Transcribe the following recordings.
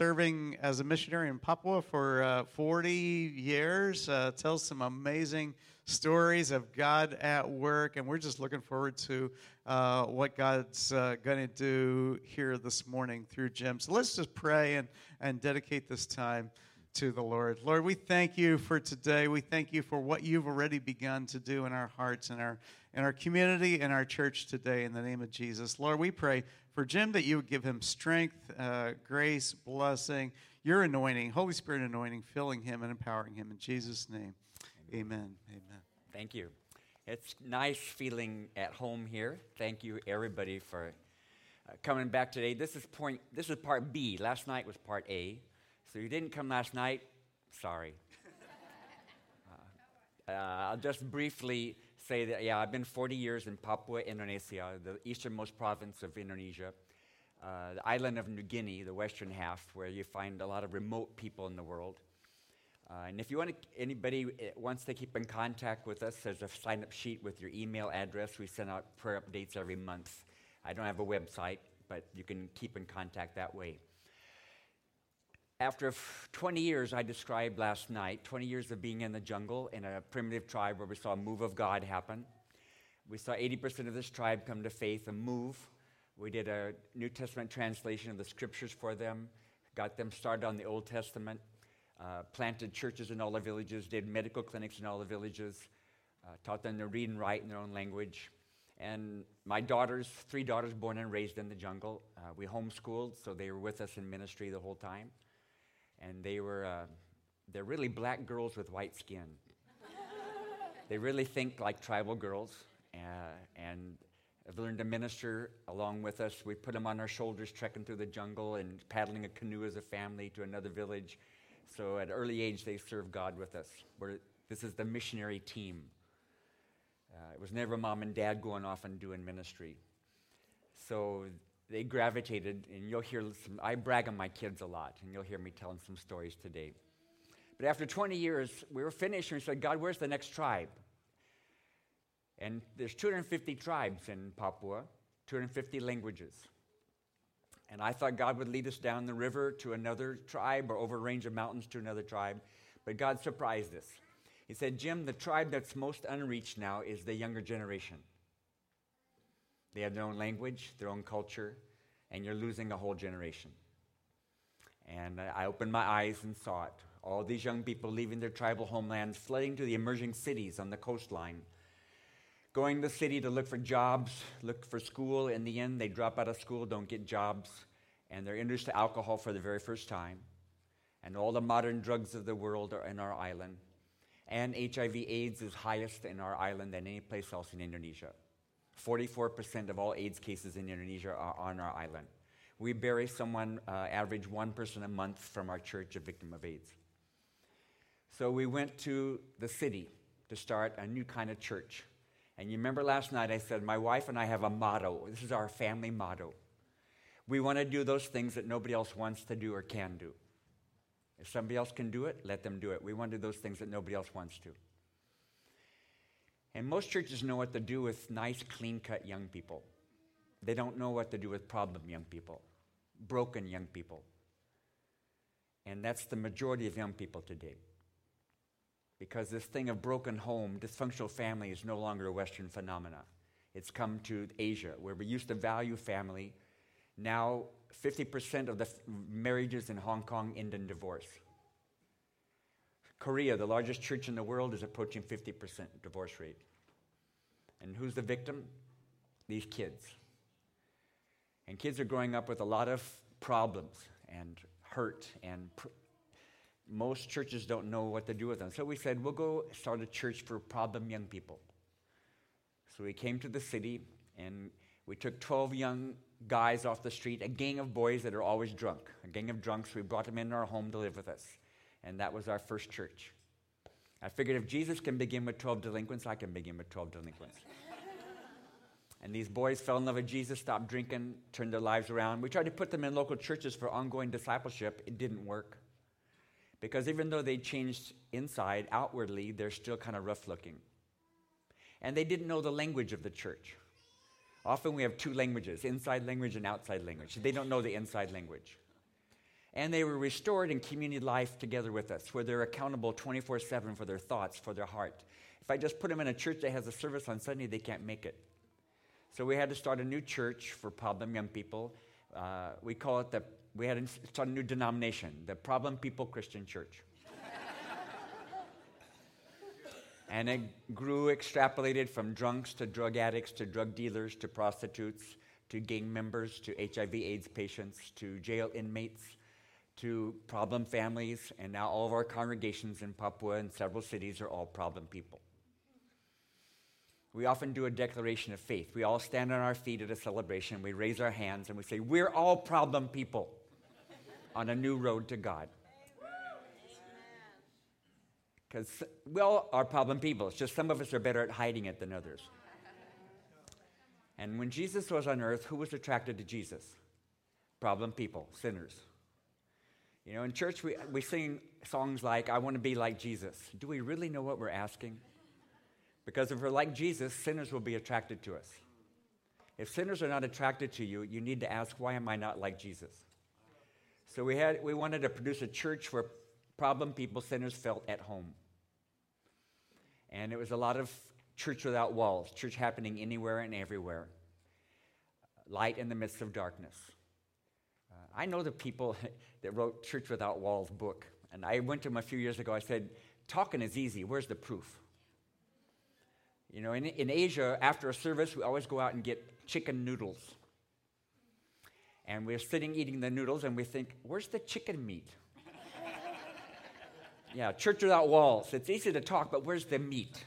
serving as a missionary in Papua for uh, 40 years. Uh, tells some amazing stories of God at work, and we're just looking forward to uh, what God's uh, going to do here this morning through Jim. So let's just pray and, and dedicate this time to the Lord. Lord, we thank you for today. We thank you for what you've already begun to do in our hearts and our in our community and our church today in the name of Jesus. Lord, we pray for Jim that you would give him strength, uh, grace, blessing, your anointing, Holy Spirit anointing, filling him and empowering him in Jesus' name. Amen. Amen. Thank you. It's nice feeling at home here. Thank you, everybody, for uh, coming back today. This is point. This is part B. Last night was part A. So you didn't come last night. Sorry. Uh, uh, I'll just briefly say that yeah, I've been 40 years in Papua, Indonesia, the easternmost province of Indonesia. Uh, the island of New Guinea, the western half, where you find a lot of remote people in the world. Uh, and if you want to, anybody uh, wants to keep in contact with us, there's a sign up sheet with your email address. We send out prayer updates every month. I don't have a website, but you can keep in contact that way. After 20 years, I described last night, 20 years of being in the jungle in a primitive tribe where we saw a move of God happen. We saw 80% of this tribe come to faith and move. We did a New Testament translation of the scriptures for them, got them started on the Old Testament, uh, planted churches in all the villages, did medical clinics in all the villages, uh, taught them to read and write in their own language. And my daughters, three daughters born and raised in the jungle, uh, we homeschooled, so they were with us in ministry the whole time and they were uh, they're really black girls with white skin. they really think like tribal girls, uh, and have learned to minister along with us. We put them on our shoulders, trekking through the jungle and paddling a canoe as a family to another village. So at early age, they serve God with us. We're, this is the missionary team. Uh, it was never mom and dad going off and doing ministry. So they gravitated, and you'll hear some, I brag on my kids a lot, and you'll hear me telling some stories today. But after 20 years, we were finished, and we said, God, where's the next tribe? And there's 250 tribes in Papua, 250 languages. And I thought God would lead us down the river to another tribe or over a range of mountains to another tribe. But God surprised us. He said, Jim, the tribe that's most unreached now is the younger generation. They have their own language, their own culture, and you're losing a whole generation. And I opened my eyes and saw it. All these young people leaving their tribal homelands, flooding to the emerging cities on the coastline, going to the city to look for jobs, look for school. In the end, they drop out of school, don't get jobs, and they're introduced to alcohol for the very first time. And all the modern drugs of the world are in our island. And HIV AIDS is highest in our island than any place else in Indonesia. 44% of all AIDS cases in Indonesia are on our island. We bury someone, uh, average one person a month from our church, a victim of AIDS. So we went to the city to start a new kind of church. And you remember last night I said, My wife and I have a motto. This is our family motto. We want to do those things that nobody else wants to do or can do. If somebody else can do it, let them do it. We want to do those things that nobody else wants to. And most churches know what to do with nice, clean cut young people. They don't know what to do with problem young people, broken young people. And that's the majority of young people today. Because this thing of broken home, dysfunctional family is no longer a Western phenomena. It's come to Asia, where we used to value family. Now, 50% of the f- marriages in Hong Kong end in divorce. Korea, the largest church in the world, is approaching 50% divorce rate. And who's the victim? These kids. And kids are growing up with a lot of problems and hurt, and pr- most churches don't know what to do with them. So we said, we'll go start a church for problem young people. So we came to the city and we took 12 young guys off the street, a gang of boys that are always drunk, a gang of drunks. We brought them into our home to live with us and that was our first church. I figured if Jesus can begin with 12 delinquents, I can begin with 12 delinquents. and these boys fell in love with Jesus, stopped drinking, turned their lives around. We tried to put them in local churches for ongoing discipleship. It didn't work. Because even though they changed inside, outwardly, they're still kind of rough looking. And they didn't know the language of the church. Often we have two languages inside language and outside language. They don't know the inside language. And they were restored in community life together with us, where they're accountable 24 7 for their thoughts, for their heart. If I just put them in a church that has a service on Sunday, they can't make it. So we had to start a new church for problem young people. Uh, we call it the, we had to start a new denomination, the Problem People Christian Church. and it grew, extrapolated from drunks to drug addicts to drug dealers to prostitutes to gang members to HIV AIDS patients to jail inmates to problem families, and now all of our congregations in Papua and several cities are all problem people. We often do a declaration of faith. We all stand on our feet at a celebration, we raise our hands, and we say, We're all problem people on a new road to God. Because we all are problem people. It's just some of us are better at hiding it than others. And when Jesus was on earth, who was attracted to Jesus? Problem people, sinners. You know, in church, we, we sing songs like, I want to be like Jesus. Do we really know what we're asking? Because if we're like Jesus, sinners will be attracted to us. If sinners are not attracted to you, you need to ask, why am I not like Jesus? So we, had, we wanted to produce a church where problem people, sinners, felt at home. And it was a lot of church without walls, church happening anywhere and everywhere, light in the midst of darkness. I know the people that wrote Church Without Walls book, and I went to them a few years ago. I said, Talking is easy. Where's the proof? You know, in, in Asia, after a service, we always go out and get chicken noodles. And we're sitting eating the noodles, and we think, Where's the chicken meat? yeah, Church Without Walls. It's easy to talk, but where's the meat?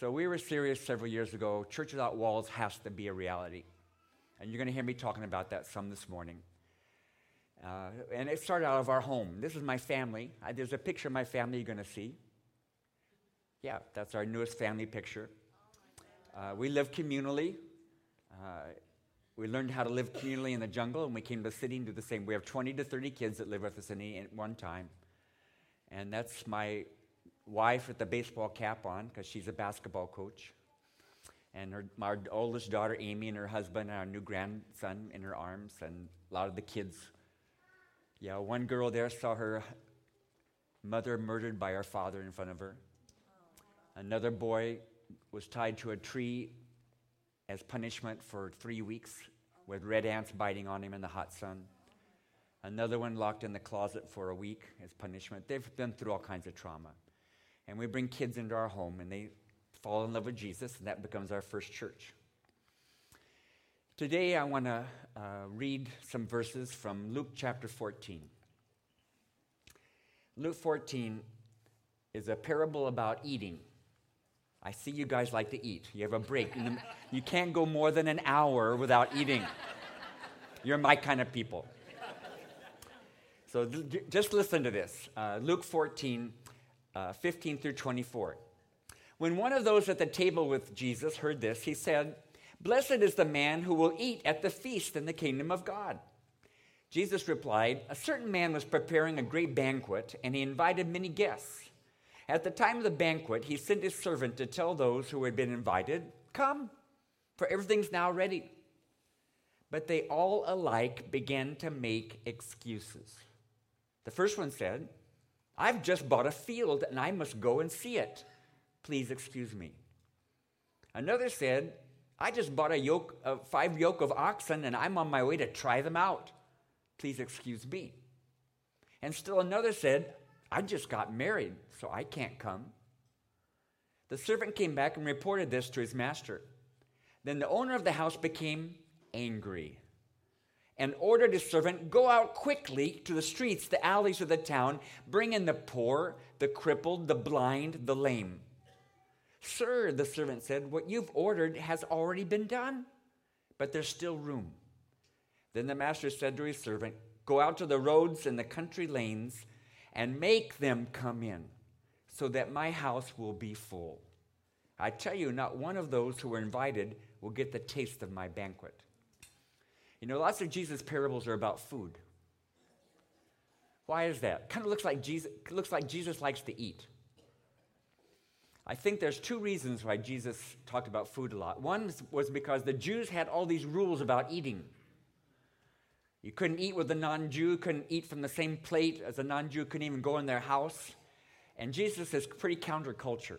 So we were serious several years ago. Church Without Walls has to be a reality. And you're going to hear me talking about that some this morning. Uh, and it started out of our home. This is my family. I, there's a picture of my family you're going to see. Yeah, that's our newest family picture. Uh, we live communally. Uh, we learned how to live communally in the jungle, and we came to the city and do the same. We have 20 to 30 kids that live with us at one time. And that's my wife with the baseball cap on because she's a basketball coach and her, our oldest daughter, Amy, and her husband, and our new grandson in her arms, and a lot of the kids. Yeah, one girl there saw her mother murdered by her father in front of her. Another boy was tied to a tree as punishment for three weeks with red ants biting on him in the hot sun. Another one locked in the closet for a week as punishment. They've been through all kinds of trauma. And we bring kids into our home and they fall in love with Jesus, and that becomes our first church. Today, I want to uh, read some verses from Luke chapter 14. Luke 14 is a parable about eating. I see you guys like to eat. You have a break. you can't go more than an hour without eating. You're my kind of people. So just listen to this uh, Luke 14, uh, 15 through 24. When one of those at the table with Jesus heard this, he said, Blessed is the man who will eat at the feast in the kingdom of God. Jesus replied, A certain man was preparing a great banquet, and he invited many guests. At the time of the banquet, he sent his servant to tell those who had been invited, Come, for everything's now ready. But they all alike began to make excuses. The first one said, I've just bought a field and I must go and see it. Please excuse me. Another said, I just bought a yoke, of five yoke of oxen, and I'm on my way to try them out. Please excuse me. And still another said, I just got married, so I can't come. The servant came back and reported this to his master. Then the owner of the house became angry and ordered his servant, Go out quickly to the streets, the alleys of the town, bring in the poor, the crippled, the blind, the lame. Sir, the servant said, what you've ordered has already been done, but there's still room. Then the master said to his servant, Go out to the roads and the country lanes and make them come in, so that my house will be full. I tell you, not one of those who were invited will get the taste of my banquet. You know, lots of Jesus' parables are about food. Why is that? Kind of looks like Jesus looks like Jesus likes to eat. I think there's two reasons why Jesus talked about food a lot. One was because the Jews had all these rules about eating. You couldn't eat with a non Jew, couldn't eat from the same plate as a non Jew, couldn't even go in their house. And Jesus is pretty counterculture.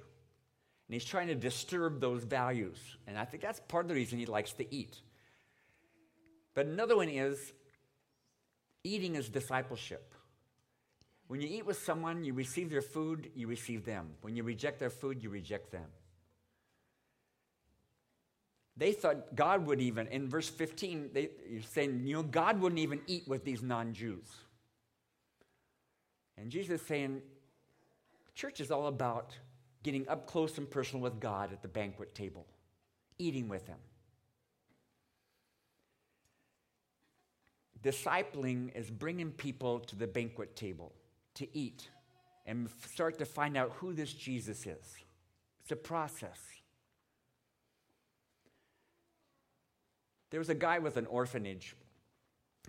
And he's trying to disturb those values. And I think that's part of the reason he likes to eat. But another one is eating is discipleship. When you eat with someone, you receive their food, you receive them. When you reject their food, you reject them. They thought God would even, in verse 15, they, you're saying, you know, God wouldn't even eat with these non Jews. And Jesus is saying, church is all about getting up close and personal with God at the banquet table, eating with Him. Discipling is bringing people to the banquet table to eat and start to find out who this Jesus is. It's a process. There was a guy with an orphanage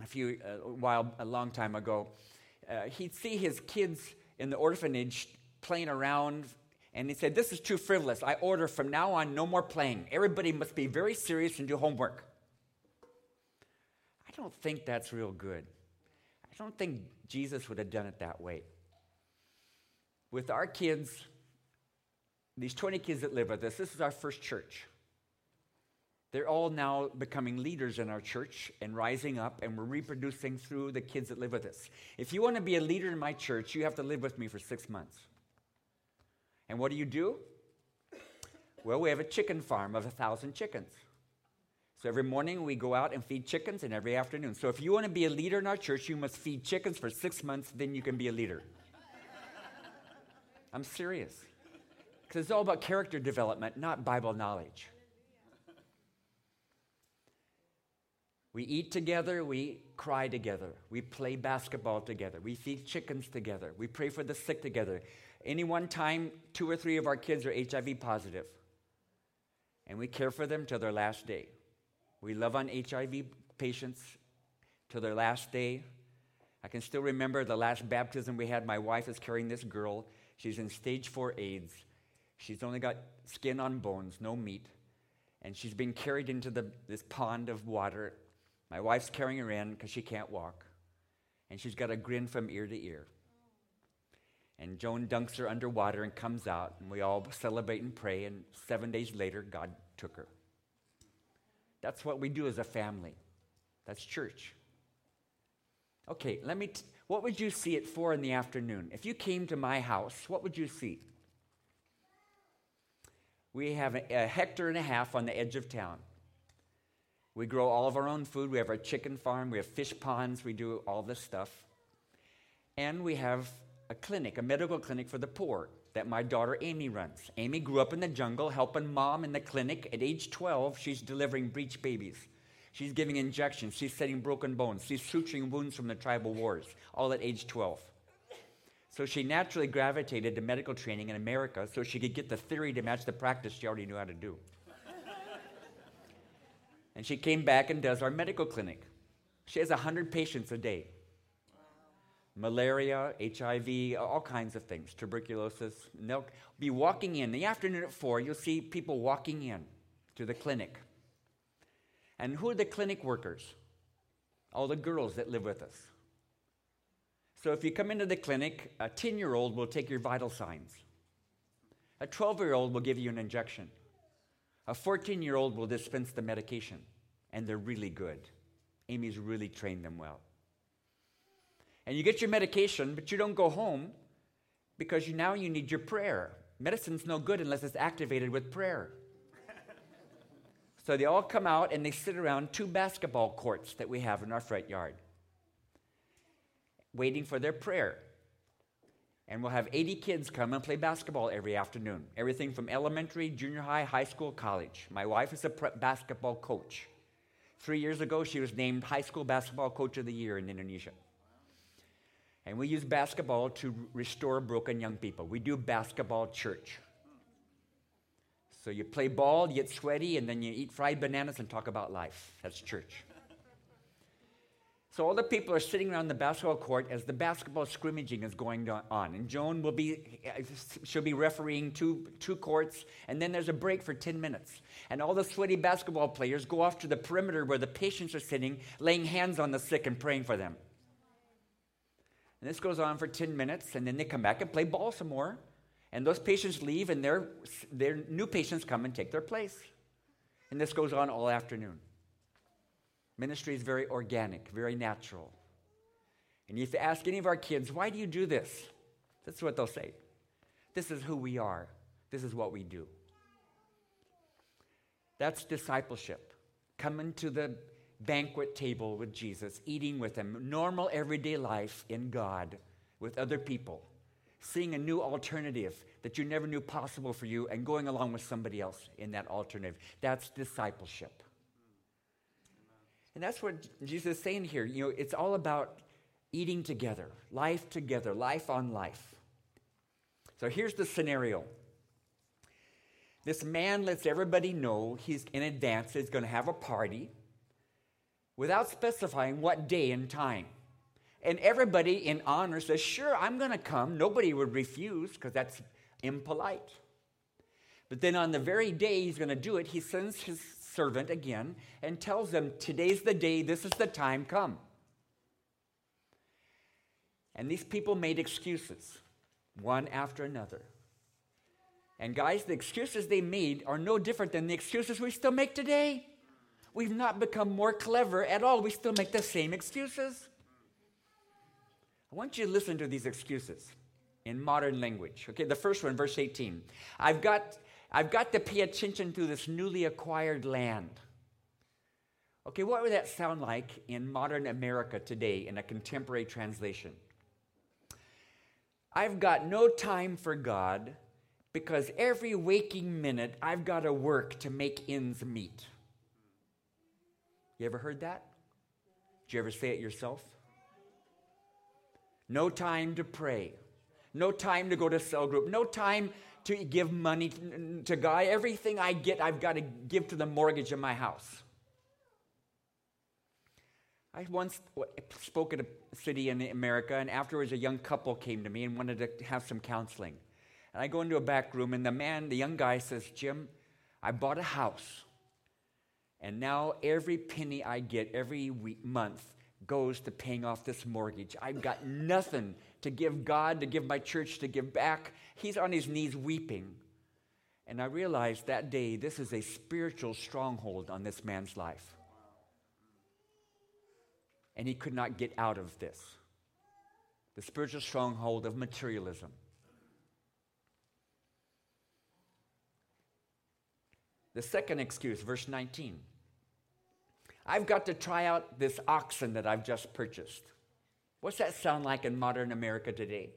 a few a while a long time ago. Uh, he'd see his kids in the orphanage playing around, and he said, "This is too frivolous. I order from now on no more playing. Everybody must be very serious and do homework." I don't think that's real good. I don't think Jesus would have done it that way. With our kids, these 20 kids that live with us, this is our first church. They're all now becoming leaders in our church and rising up, and we're reproducing through the kids that live with us. If you want to be a leader in my church, you have to live with me for six months. And what do you do? Well, we have a chicken farm of a thousand chickens. So every morning we go out and feed chickens, and every afternoon. So if you want to be a leader in our church, you must feed chickens for six months, then you can be a leader. I'm serious. Because it's all about character development, not Bible knowledge. We eat together, we cry together, we play basketball together, we feed chickens together, we pray for the sick together. Any one time, two or three of our kids are HIV positive, and we care for them till their last day. We love on HIV patients till their last day. I can still remember the last baptism we had. My wife is carrying this girl. She's in stage four AIDS. She's only got skin on bones, no meat. And she's being carried into the, this pond of water my wife's carrying her in because she can't walk. And she's got a grin from ear to ear. And Joan dunks her underwater and comes out, and we all celebrate and pray. And seven days later, God took her. That's what we do as a family. That's church. Okay, let me. T- what would you see at four in the afternoon? If you came to my house, what would you see? We have a, a hectare and a half on the edge of town. We grow all of our own food. We have our chicken farm. We have fish ponds. We do all this stuff. And we have a clinic, a medical clinic for the poor that my daughter Amy runs. Amy grew up in the jungle helping mom in the clinic. At age 12, she's delivering breech babies. She's giving injections. She's setting broken bones. She's suturing wounds from the tribal wars, all at age 12. So she naturally gravitated to medical training in America so she could get the theory to match the practice she already knew how to do. And she came back and does our medical clinic. She has 100 patients a day malaria, HIV, all kinds of things, tuberculosis. And they'll be walking in. The afternoon at 4, you'll see people walking in to the clinic. And who are the clinic workers? All the girls that live with us. So if you come into the clinic, a 10 year old will take your vital signs, a 12 year old will give you an injection. A 14 year old will dispense the medication, and they're really good. Amy's really trained them well. And you get your medication, but you don't go home because you, now you need your prayer. Medicine's no good unless it's activated with prayer. so they all come out and they sit around two basketball courts that we have in our front yard, waiting for their prayer. And we'll have 80 kids come and play basketball every afternoon. Everything from elementary, junior high, high school, college. My wife is a prep basketball coach. Three years ago, she was named High School Basketball Coach of the Year in Indonesia. And we use basketball to restore broken young people. We do basketball church. So you play ball, you get sweaty, and then you eat fried bananas and talk about life. That's church. So all the people are sitting around the basketball court as the basketball scrimmaging is going on. And Joan will be, she'll be refereeing two, two courts, and then there's a break for 10 minutes. And all the sweaty basketball players go off to the perimeter where the patients are sitting, laying hands on the sick and praying for them. And this goes on for 10 minutes, and then they come back and play ball some more. And those patients leave, and their, their new patients come and take their place. And this goes on all afternoon. Ministry is very organic, very natural. And if you ask any of our kids, why do you do this? That's what they'll say. This is who we are, this is what we do. That's discipleship. Coming to the banquet table with Jesus, eating with him, normal everyday life in God with other people, seeing a new alternative that you never knew possible for you, and going along with somebody else in that alternative. That's discipleship. And that's what Jesus is saying here. You know, it's all about eating together, life together, life on life. So here's the scenario. This man lets everybody know he's in advance he's going to have a party without specifying what day and time. And everybody in honor says, Sure, I'm going to come. Nobody would refuse because that's impolite. But then on the very day he's going to do it, he sends his servant again and tells them, Today's the day, this is the time, come. And these people made excuses, one after another. And guys, the excuses they made are no different than the excuses we still make today. We've not become more clever at all. We still make the same excuses. I want you to listen to these excuses in modern language. Okay, the first one, verse 18. I've got I've got to pay attention to this newly acquired land. Okay, what would that sound like in modern America today in a contemporary translation? I've got no time for God because every waking minute I've got to work to make ends meet. You ever heard that? Did you ever say it yourself? No time to pray. No time to go to cell group. No time to give money to God. Everything I get, I've got to give to the mortgage of my house. I once spoke at a city in America, and afterwards, a young couple came to me and wanted to have some counseling. And I go into a back room, and the man, the young guy, says, Jim, I bought a house. And now every penny I get every week, month goes to paying off this mortgage. I've got nothing to give God, to give my church, to give back. He's on his knees weeping. And I realized that day this is a spiritual stronghold on this man's life. And he could not get out of this the spiritual stronghold of materialism. The second excuse, verse 19. I've got to try out this oxen that I've just purchased. What's that sound like in modern America today?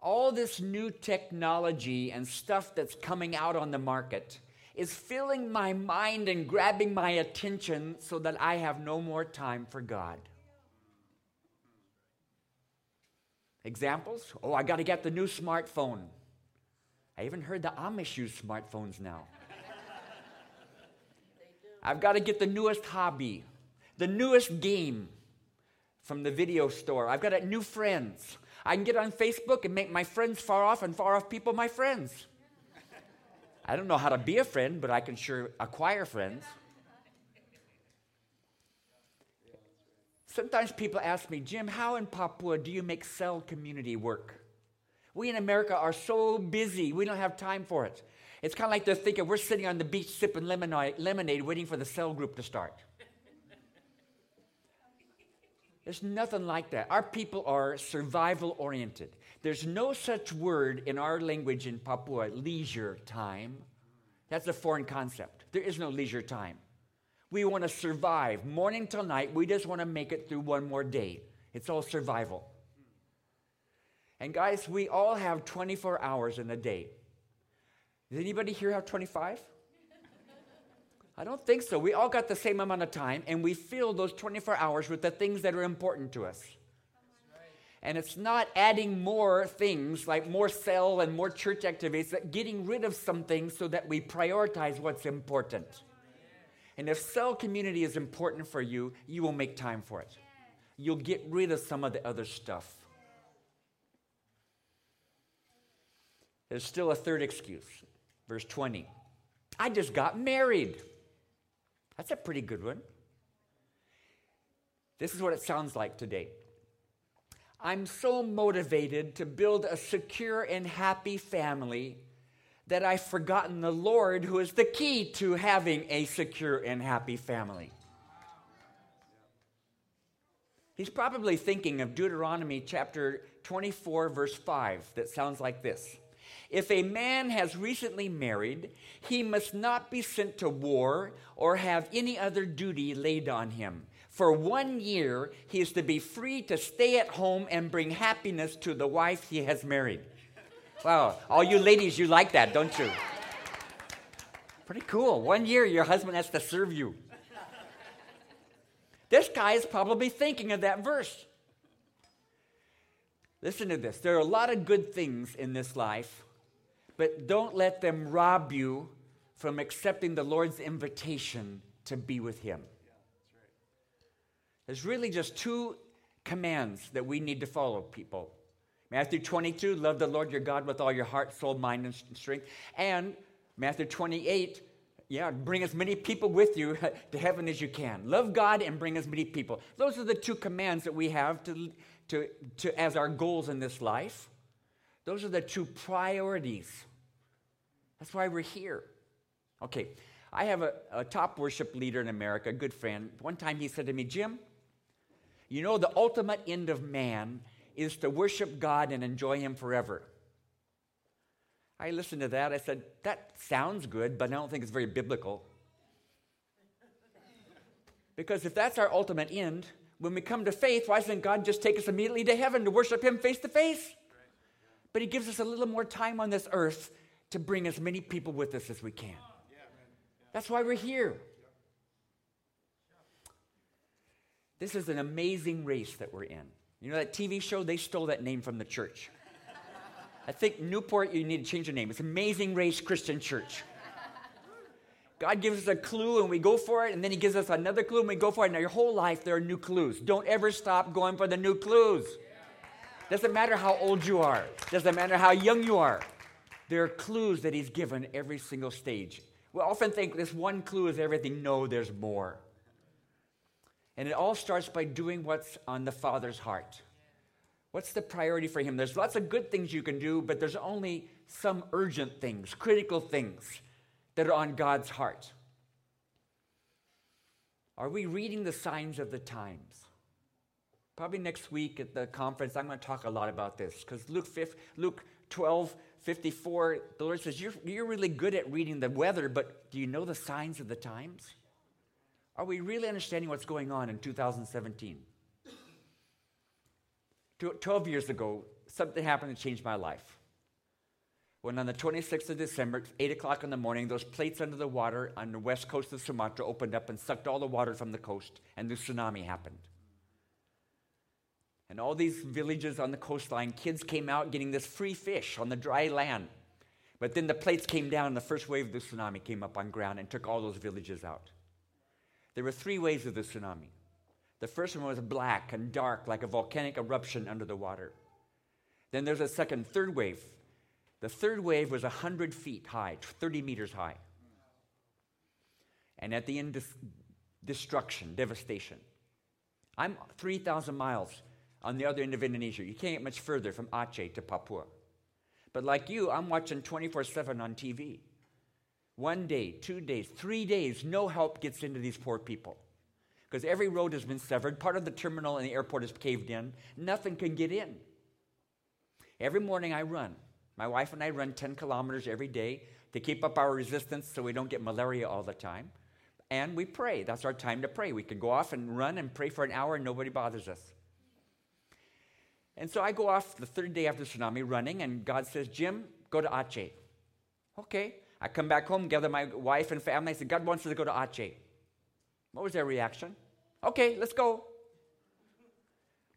All this new technology and stuff that's coming out on the market is filling my mind and grabbing my attention so that I have no more time for God. Examples? Oh, I got to get the new smartphone. I even heard the Amish use smartphones now. I've got to get the newest hobby, the newest game from the video store. I've got new friends. I can get on Facebook and make my friends far off and far off people my friends. I don't know how to be a friend, but I can sure acquire friends. Sometimes people ask me, Jim, how in Papua do you make cell community work? We in America are so busy, we don't have time for it. It's kind of like they're thinking we're sitting on the beach sipping lemonade, lemonade waiting for the cell group to start. There's nothing like that. Our people are survival oriented. There's no such word in our language in Papua, leisure time. That's a foreign concept. There is no leisure time. We want to survive morning till night. We just want to make it through one more day. It's all survival. And guys, we all have 24 hours in a day. Does anybody here have 25? I don't think so. We all got the same amount of time, and we fill those 24 hours with the things that are important to us. And it's not adding more things like more cell and more church activities, but getting rid of some things so that we prioritize what's important. And if cell community is important for you, you will make time for it. you'll get rid of some of the other stuff. There's still a third excuse. Verse 20. I just got married. That's a pretty good one. This is what it sounds like today. I'm so motivated to build a secure and happy family that I've forgotten the Lord, who is the key to having a secure and happy family. He's probably thinking of Deuteronomy chapter 24, verse 5, that sounds like this If a man has recently married, he must not be sent to war or have any other duty laid on him. For one year, he is to be free to stay at home and bring happiness to the wife he has married. Wow, all you ladies, you like that, don't you? Pretty cool. One year, your husband has to serve you. This guy is probably thinking of that verse. Listen to this. There are a lot of good things in this life, but don't let them rob you from accepting the Lord's invitation to be with Him. There's really just two commands that we need to follow, people. Matthew 22, love the Lord your God with all your heart, soul, mind, and strength. And Matthew 28, yeah, bring as many people with you to heaven as you can. Love God and bring as many people. Those are the two commands that we have to, to, to, as our goals in this life. Those are the two priorities. That's why we're here. Okay, I have a, a top worship leader in America, a good friend. One time he said to me, Jim, you know, the ultimate end of man is to worship God and enjoy Him forever. I listened to that. I said, That sounds good, but I don't think it's very biblical. Because if that's our ultimate end, when we come to faith, why doesn't God just take us immediately to heaven to worship Him face to face? But He gives us a little more time on this earth to bring as many people with us as we can. That's why we're here. This is an amazing race that we're in. You know that TV show? They stole that name from the church. I think Newport, you need to change the name. It's Amazing Race Christian Church. God gives us a clue and we go for it, and then He gives us another clue and we go for it. Now, your whole life, there are new clues. Don't ever stop going for the new clues. Doesn't matter how old you are, doesn't matter how young you are. There are clues that He's given every single stage. We often think this one clue is everything. No, there's more. And it all starts by doing what's on the Father's heart. What's the priority for him? There's lots of good things you can do, but there's only some urgent things, critical things that are on God's heart. Are we reading the signs of the times? Probably next week at the conference, I'm going to talk a lot about this because Luke, 5, Luke 12, 54, the Lord says, you're, you're really good at reading the weather, but do you know the signs of the times? Are we really understanding what's going on in 2017? 12 years ago, something happened that changed my life. When on the 26th of December, 8 o'clock in the morning, those plates under the water on the west coast of Sumatra opened up and sucked all the water from the coast, and the tsunami happened. And all these villages on the coastline, kids came out getting this free fish on the dry land. But then the plates came down, and the first wave of the tsunami came up on ground and took all those villages out. There were three waves of the tsunami. The first one was black and dark, like a volcanic eruption under the water. Then there's a second, third wave. The third wave was 100 feet high, 30 meters high. And at the end, destruction, devastation. I'm 3,000 miles on the other end of Indonesia. You can't get much further from Aceh to Papua. But like you, I'm watching 24 7 on TV. One day, two days, three days, no help gets into these poor people because every road has been severed. Part of the terminal and the airport is caved in. Nothing can get in. Every morning I run. My wife and I run 10 kilometers every day to keep up our resistance so we don't get malaria all the time. And we pray. That's our time to pray. We can go off and run and pray for an hour and nobody bothers us. And so I go off the third day after tsunami running, and God says, Jim, go to Aceh. Okay. I come back home, gather my wife and family. I said, God wants us to go to Aceh. What was their reaction? Okay, let's go.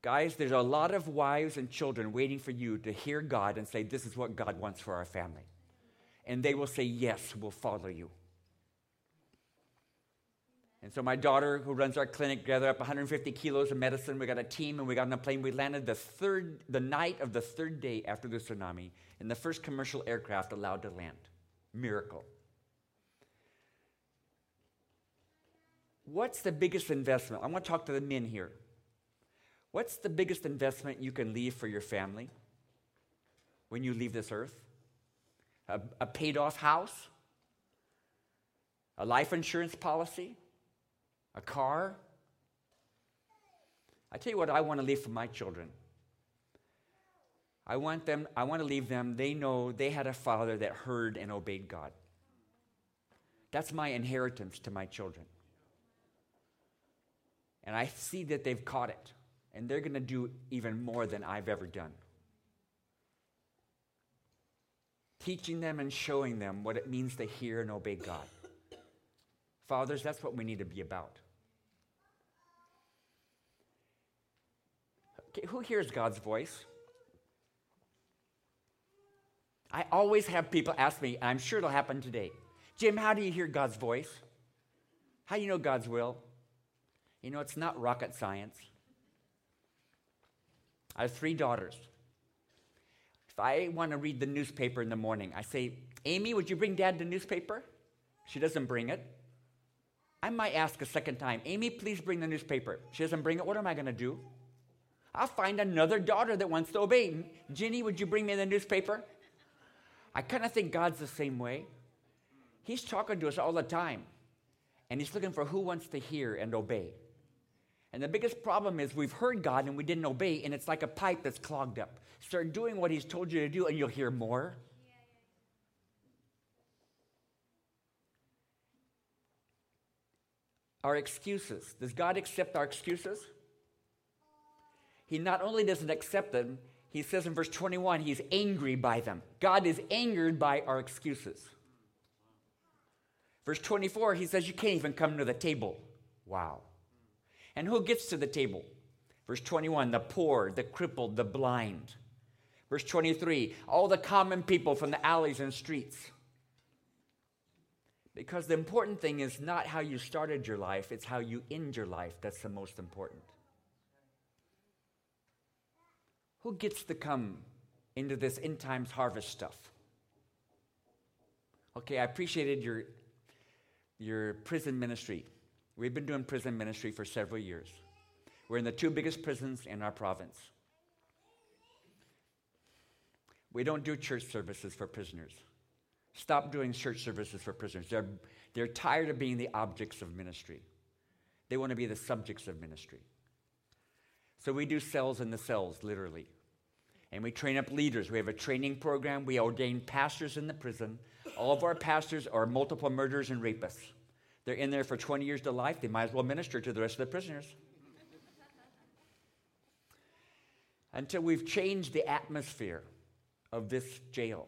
Guys, there's a lot of wives and children waiting for you to hear God and say, This is what God wants for our family. And they will say, Yes, we'll follow you. And so my daughter, who runs our clinic, gathered up 150 kilos of medicine. We got a team, and we got on a plane. We landed the third, the night of the third day after the tsunami, in the first commercial aircraft allowed to land. Miracle. What's the biggest investment? I want to talk to the men here. What's the biggest investment you can leave for your family when you leave this earth? A, a paid off house? A life insurance policy? A car. I tell you what I want to leave for my children. I want them, I want to leave them, they know they had a father that heard and obeyed God. That's my inheritance to my children. And I see that they've caught it, and they're going to do even more than I've ever done. Teaching them and showing them what it means to hear and obey God. Fathers, that's what we need to be about. Who hears God's voice? I always have people ask me, I'm sure it'll happen today. Jim, how do you hear God's voice? How do you know God's will? You know, it's not rocket science. I have three daughters. If I want to read the newspaper in the morning, I say, Amy, would you bring dad the newspaper? She doesn't bring it. I might ask a second time, Amy, please bring the newspaper. She doesn't bring it. What am I going to do? I'll find another daughter that wants to obey. Ginny, would you bring me the newspaper? I kind of think God's the same way. He's talking to us all the time, and He's looking for who wants to hear and obey. And the biggest problem is we've heard God and we didn't obey, and it's like a pipe that's clogged up. Start doing what He's told you to do, and you'll hear more. Our excuses. Does God accept our excuses? He not only doesn't accept them, he says in verse 21, he's angry by them. God is angered by our excuses. Verse 24, he says, You can't even come to the table. Wow. And who gets to the table? Verse 21, the poor, the crippled, the blind. Verse 23, all the common people from the alleys and streets. Because the important thing is not how you started your life, it's how you end your life that's the most important. Who gets to come into this end times harvest stuff? Okay, I appreciated your, your prison ministry. We've been doing prison ministry for several years. We're in the two biggest prisons in our province. We don't do church services for prisoners. Stop doing church services for prisoners. They're, they're tired of being the objects of ministry, they want to be the subjects of ministry. So we do cells in the cells, literally. And we train up leaders. We have a training program. We ordain pastors in the prison. All of our pastors are multiple murderers and rapists. They're in there for 20 years to life. They might as well minister to the rest of the prisoners. Until we've changed the atmosphere of this jail.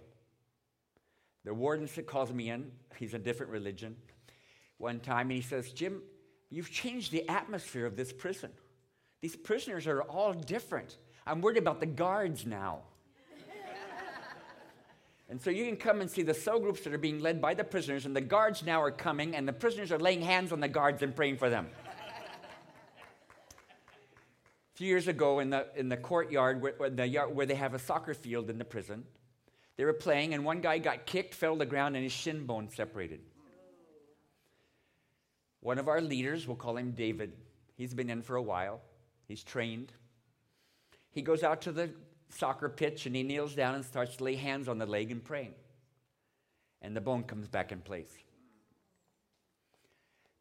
The warden calls me in. He's a different religion. One time, and he says, Jim, you've changed the atmosphere of this prison. These prisoners are all different. I'm worried about the guards now. and so you can come and see the cell groups that are being led by the prisoners, and the guards now are coming, and the prisoners are laying hands on the guards and praying for them. a few years ago, in the, in the courtyard where, the yard, where they have a soccer field in the prison, they were playing, and one guy got kicked, fell to the ground, and his shin bone separated. One of our leaders, we'll call him David, he's been in for a while, he's trained. He goes out to the soccer pitch and he kneels down and starts to lay hands on the leg and praying. And the bone comes back in place.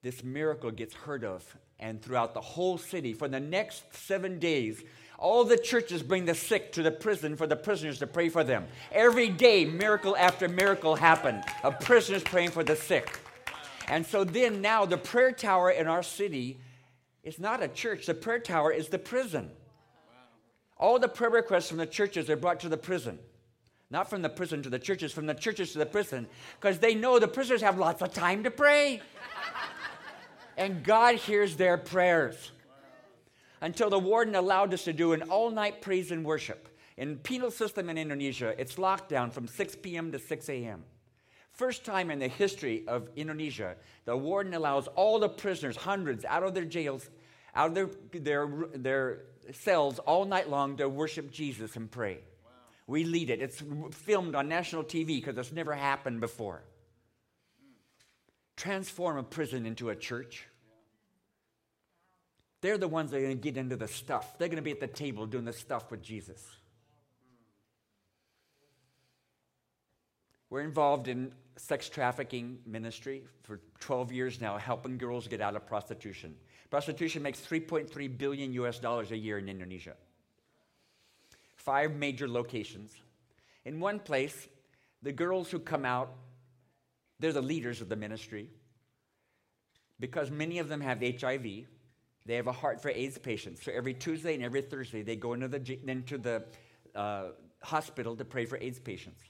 This miracle gets heard of, and throughout the whole city, for the next seven days, all the churches bring the sick to the prison for the prisoners to pray for them. Every day, miracle after miracle happened of prisoners praying for the sick. And so then now the prayer tower in our city is not a church, the prayer tower is the prison. All the prayer requests from the churches are brought to the prison. Not from the prison to the churches, from the churches to the prison, because they know the prisoners have lots of time to pray. and God hears their prayers. Until the warden allowed us to do an all night praise and worship. In penal system in Indonesia, it's locked down from 6 p.m. to 6 a.m. First time in the history of Indonesia, the warden allows all the prisoners, hundreds, out of their jails, out of their, their, their cells all night long to worship Jesus and pray. Wow. We lead it. It's filmed on national TV because it's never happened before. Transform a prison into a church. They're the ones that are going to get into the stuff. They're going to be at the table doing the stuff with Jesus. We're involved in sex trafficking ministry for 12 years now, helping girls get out of prostitution. Prostitution makes 3.3 billion US dollars a year in Indonesia. Five major locations. In one place, the girls who come out, they're the leaders of the ministry because many of them have HIV. They have a heart for AIDS patients. So every Tuesday and every Thursday, they go into the, into the uh, hospital to pray for AIDS patients.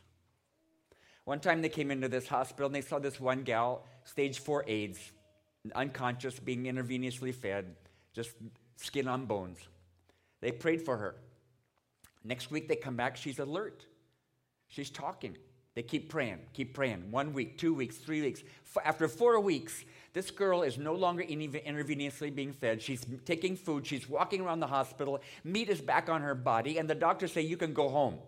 One time they came into this hospital and they saw this one gal, stage four AIDS, unconscious, being intravenously fed, just skin on bones. They prayed for her. Next week they come back, she's alert. She's talking. They keep praying, keep praying. One week, two weeks, three weeks. After four weeks, this girl is no longer intravenously being fed. She's taking food. She's walking around the hospital. Meat is back on her body, and the doctors say, You can go home.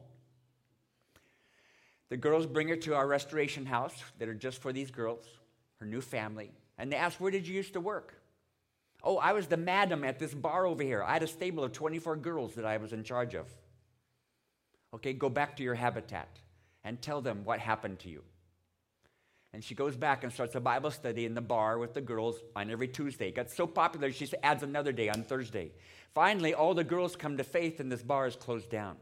The girls bring her to our restoration house that are just for these girls, her new family, and they ask, Where did you used to work? Oh, I was the madam at this bar over here. I had a stable of 24 girls that I was in charge of. Okay, go back to your habitat and tell them what happened to you. And she goes back and starts a Bible study in the bar with the girls on every Tuesday. It got so popular, she adds another day on Thursday. Finally, all the girls come to faith and this bar is closed down.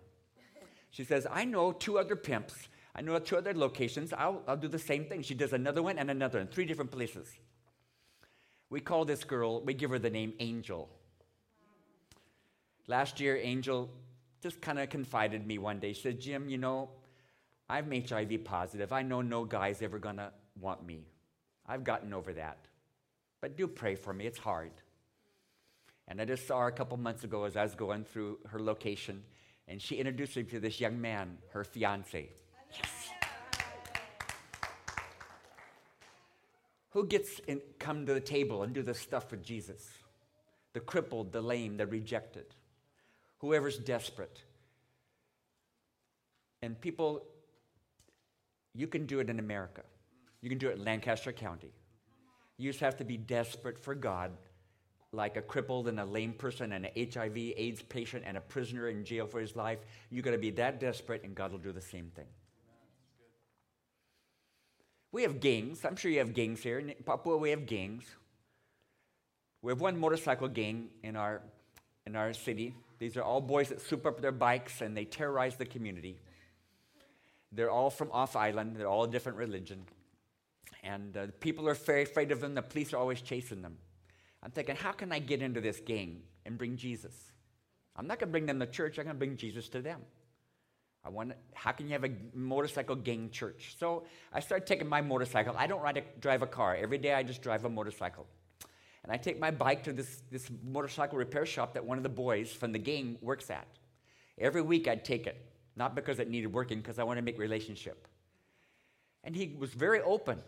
She says, I know two other pimps. I know two other locations. I'll, I'll do the same thing. She does another one and another in three different places. We call this girl, we give her the name Angel. Last year, Angel just kind of confided me one day. She said, Jim, you know, I'm HIV positive. I know no guy's ever going to want me. I've gotten over that. But do pray for me. It's hard. And I just saw her a couple months ago as I was going through her location, and she introduced me to this young man, her fiance. Yes. Who gets in, come to the table and do the stuff with Jesus? The crippled, the lame, the rejected. Whoever's desperate. And people you can do it in America. You can do it in Lancaster County. You just have to be desperate for God, like a crippled and a lame person and an HIV AIDS patient and a prisoner in jail for his life. You got to be that desperate, and God will do the same thing. We have gangs. I'm sure you have gangs here. In Papua, we have gangs. We have one motorcycle gang in our, in our city. These are all boys that soup up their bikes and they terrorize the community. They're all from off island, they're all a different religion. And uh, people are very afraid of them, the police are always chasing them. I'm thinking, how can I get into this gang and bring Jesus? I'm not going to bring them to church, I'm going to bring Jesus to them. I want how can you have a motorcycle gang church? So I started taking my motorcycle. I don't ride a, drive a car. Every day I just drive a motorcycle. And I take my bike to this, this motorcycle repair shop that one of the boys from the gang works at. Every week I'd take it. Not because it needed working, because I want to make relationship. And he was very open.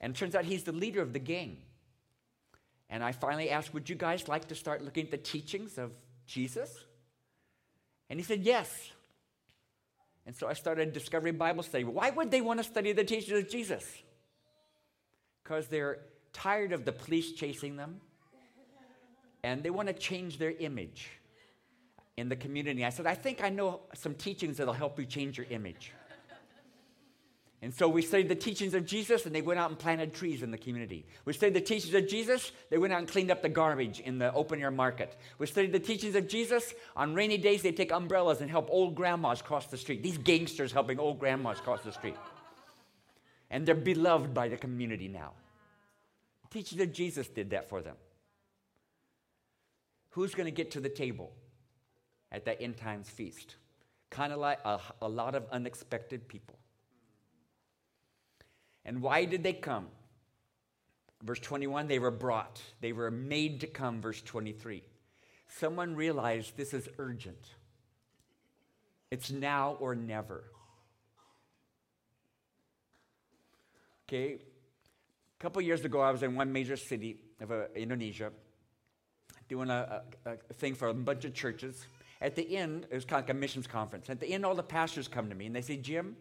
And turns out he's the leader of the gang. And I finally asked, Would you guys like to start looking at the teachings of Jesus? And he said, Yes. And so I started Discovery Bible Study. Why would they want to study the teachings of Jesus? Because they're tired of the police chasing them and they want to change their image in the community. I said, I think I know some teachings that'll help you change your image. And so we studied the teachings of Jesus, and they went out and planted trees in the community. We studied the teachings of Jesus, they went out and cleaned up the garbage in the open air market. We studied the teachings of Jesus. On rainy days, they take umbrellas and help old grandmas cross the street. These gangsters helping old grandmas cross the street. And they're beloved by the community now. The teachings of Jesus did that for them. Who's going to get to the table? at that end times feast. Kind of like a, a lot of unexpected people. And why did they come? Verse 21, they were brought. They were made to come, verse 23. Someone realized this is urgent. It's now or never. Okay, a couple years ago, I was in one major city of uh, Indonesia doing a, a, a thing for a bunch of churches. At the end, it was kind of like a missions conference. At the end, all the pastors come to me and they say, Jim,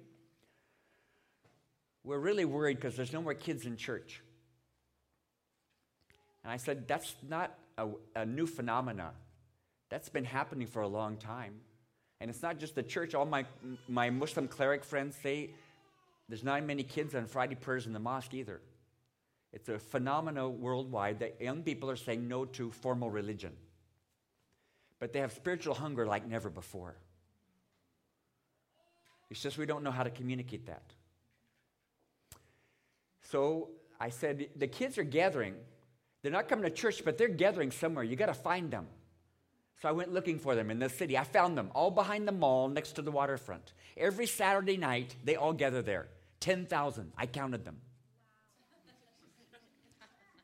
we're really worried because there's no more kids in church. And I said, That's not a, a new phenomena. That's been happening for a long time. And it's not just the church. All my, my Muslim cleric friends say there's not many kids on Friday prayers in the mosque either. It's a phenomenon worldwide that young people are saying no to formal religion. But they have spiritual hunger like never before. It's just we don't know how to communicate that. So I said, the kids are gathering. They're not coming to church, but they're gathering somewhere. You got to find them. So I went looking for them in the city. I found them all behind the mall next to the waterfront. Every Saturday night, they all gather there. 10,000. I counted them.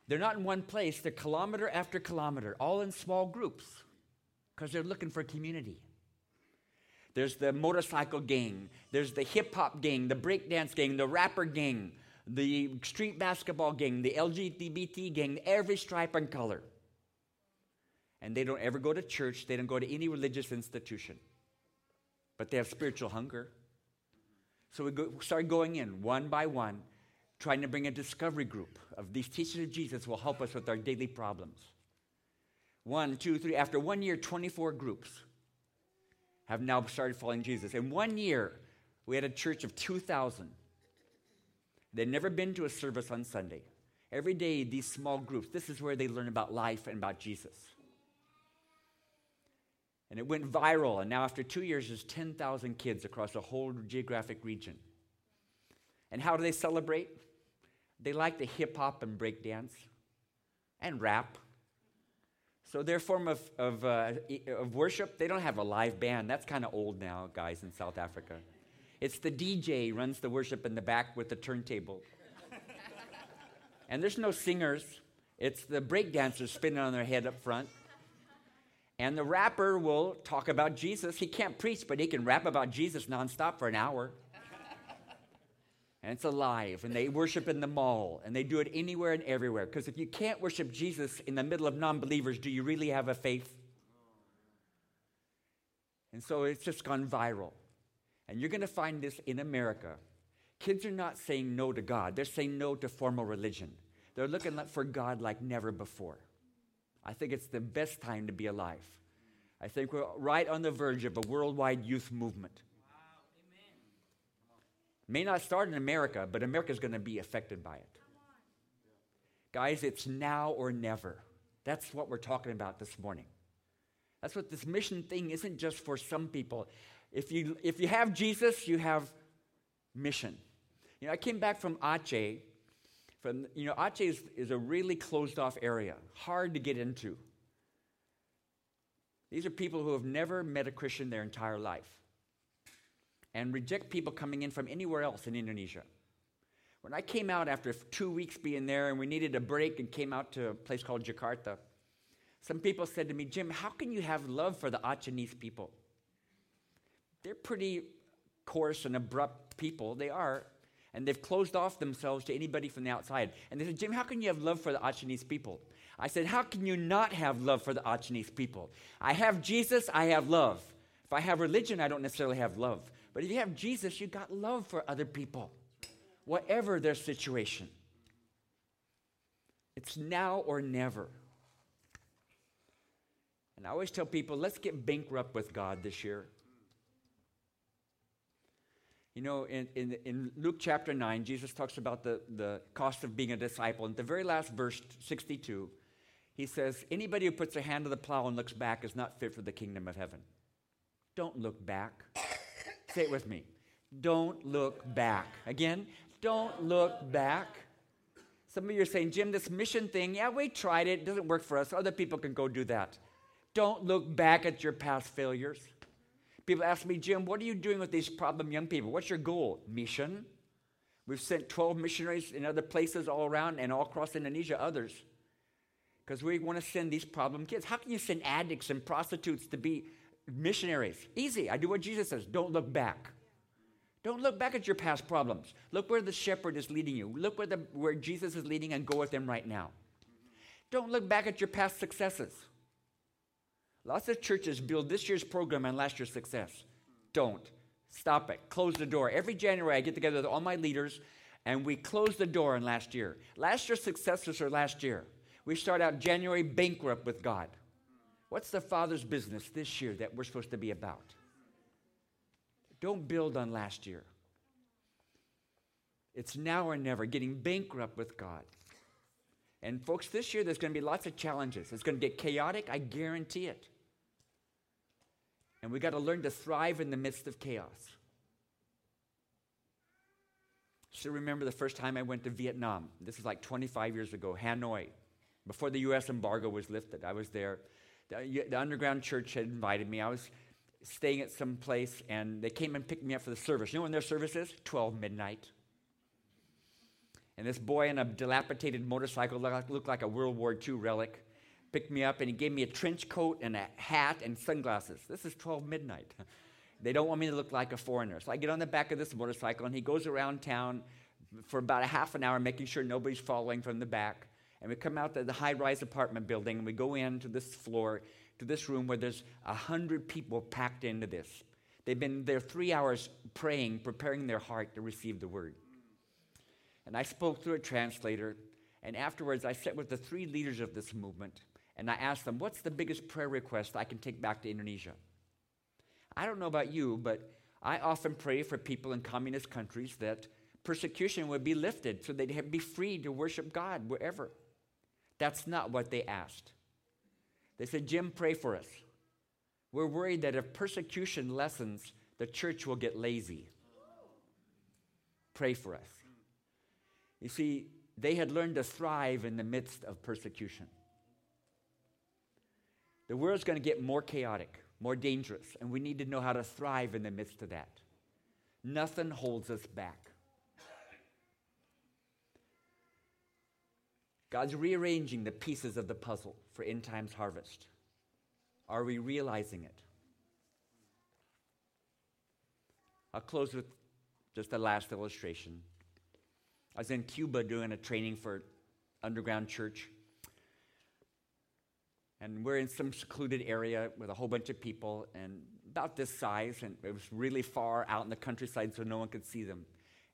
They're not in one place, they're kilometer after kilometer, all in small groups because they're looking for community. There's the motorcycle gang, there's the hip hop gang, the breakdance gang, the rapper gang, the street basketball gang, the LGBT gang, every stripe and color. And they don't ever go to church, they don't go to any religious institution. But they have spiritual hunger. So we go, start going in one by one trying to bring a discovery group of these teachers of Jesus will help us with our daily problems. One, two, three. After one year, 24 groups have now started following Jesus. In one year, we had a church of 2,000. They'd never been to a service on Sunday. Every day, these small groups, this is where they learn about life and about Jesus. And it went viral, and now after two years, there's 10,000 kids across a whole geographic region. And how do they celebrate? They like to hip hop and break dance and rap. So their form of, of, uh, of worship, they don't have a live band. That's kind of old now, guys, in South Africa. It's the DJ runs the worship in the back with the turntable. and there's no singers. It's the break dancers spinning on their head up front. And the rapper will talk about Jesus. He can't preach, but he can rap about Jesus nonstop for an hour and it's alive and they worship in the mall and they do it anywhere and everywhere because if you can't worship jesus in the middle of non-believers do you really have a faith and so it's just gone viral and you're going to find this in america kids are not saying no to god they're saying no to formal religion they're looking for god like never before i think it's the best time to be alive i think we're right on the verge of a worldwide youth movement May not start in America, but America is going to be affected by it. Guys, it's now or never. That's what we're talking about this morning. That's what this mission thing isn't just for some people. If you, if you have Jesus, you have mission. You know, I came back from Aceh. From, you know, Aceh is, is a really closed off area, hard to get into. These are people who have never met a Christian their entire life and reject people coming in from anywhere else in Indonesia. When I came out after two weeks being there and we needed a break and came out to a place called Jakarta, some people said to me, Jim, how can you have love for the Acehnese people? They're pretty coarse and abrupt people. They are. And they've closed off themselves to anybody from the outside. And they said, Jim, how can you have love for the Acehnese people? I said, How can you not have love for the Acehnese people? I have Jesus, I have love. If I have religion, I don't necessarily have love. But if you have Jesus, you got love for other people, whatever their situation. It's now or never. And I always tell people, let's get bankrupt with God this year. You know, in, in, in, Luke chapter 9, Jesus talks about the, the cost of being a disciple. In the very last verse, 62, he says, Anybody who puts a hand to the plow and looks back is not fit for the kingdom of heaven. Don't look back. Say it with me. Don't look back. Again, don't look back. Some of you are saying, Jim, this mission thing, yeah, we tried it. It doesn't work for us. Other people can go do that. Don't look back at your past failures. People ask me, Jim, what are you doing with these problem young people? What's your goal? Mission. We've sent 12 missionaries in other places all around and all across Indonesia, others. Because we want to send these problem kids. How can you send addicts and prostitutes to be missionaries. Easy. I do what Jesus says. Don't look back. Don't look back at your past problems. Look where the shepherd is leading you. Look where, the, where Jesus is leading and go with him right now. Don't look back at your past successes. Lots of churches build this year's program on last year's success. Don't. Stop it. Close the door. Every January, I get together with all my leaders and we close the door on last year. Last year's successes are last year. We start out January bankrupt with God. What's the Father's business this year that we're supposed to be about? Don't build on last year. It's now or never, getting bankrupt with God. And folks, this year there's going to be lots of challenges. It's going to get chaotic, I guarantee it. And we got to learn to thrive in the midst of chaos. Still remember the first time I went to Vietnam. This is like 25 years ago, Hanoi, before the U.S. embargo was lifted. I was there. The, the underground church had invited me. I was staying at some place, and they came and picked me up for the service. You know when their service is? 12 midnight. And this boy in a dilapidated motorcycle looked like a World War II relic picked me up and he gave me a trench coat and a hat and sunglasses. This is 12 midnight. They don't want me to look like a foreigner. So I get on the back of this motorcycle and he goes around town for about a half an hour making sure nobody's following from the back. And we come out to the high rise apartment building and we go into this floor, to this room where there's a hundred people packed into this. They've been there three hours praying, preparing their heart to receive the word. And I spoke through a translator. And afterwards, I sat with the three leaders of this movement and I asked them, What's the biggest prayer request I can take back to Indonesia? I don't know about you, but I often pray for people in communist countries that persecution would be lifted so they'd be free to worship God wherever. That's not what they asked. They said, Jim, pray for us. We're worried that if persecution lessens, the church will get lazy. Pray for us. You see, they had learned to thrive in the midst of persecution. The world's going to get more chaotic, more dangerous, and we need to know how to thrive in the midst of that. Nothing holds us back. God's rearranging the pieces of the puzzle for end times harvest. Are we realizing it? I'll close with just a last illustration. I was in Cuba doing a training for underground church. And we're in some secluded area with a whole bunch of people, and about this size, and it was really far out in the countryside so no one could see them.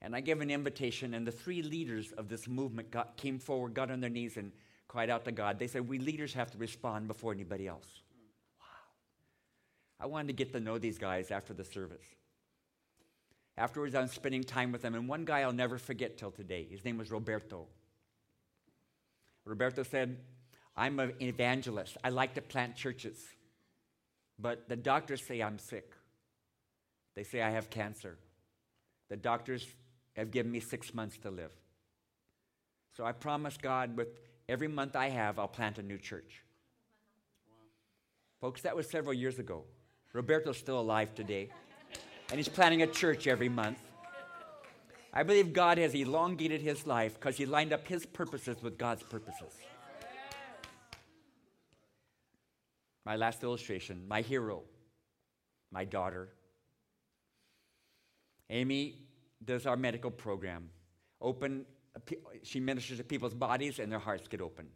And I gave an invitation, and the three leaders of this movement got, came forward, got on their knees, and cried out to God. They said, We leaders have to respond before anybody else. Wow. I wanted to get to know these guys after the service. Afterwards, I was spending time with them, and one guy I'll never forget till today. His name was Roberto. Roberto said, I'm an evangelist. I like to plant churches. But the doctors say I'm sick. They say I have cancer. The doctors have given me six months to live. So I promise God, with every month I have, I'll plant a new church. Wow. Folks, that was several years ago. Roberto's still alive today, and he's planting a church every month. I believe God has elongated his life because he lined up his purposes with God's purposes. My last illustration, my hero, my daughter. Amy does our medical program. Open, she ministers to people's bodies and their hearts get open.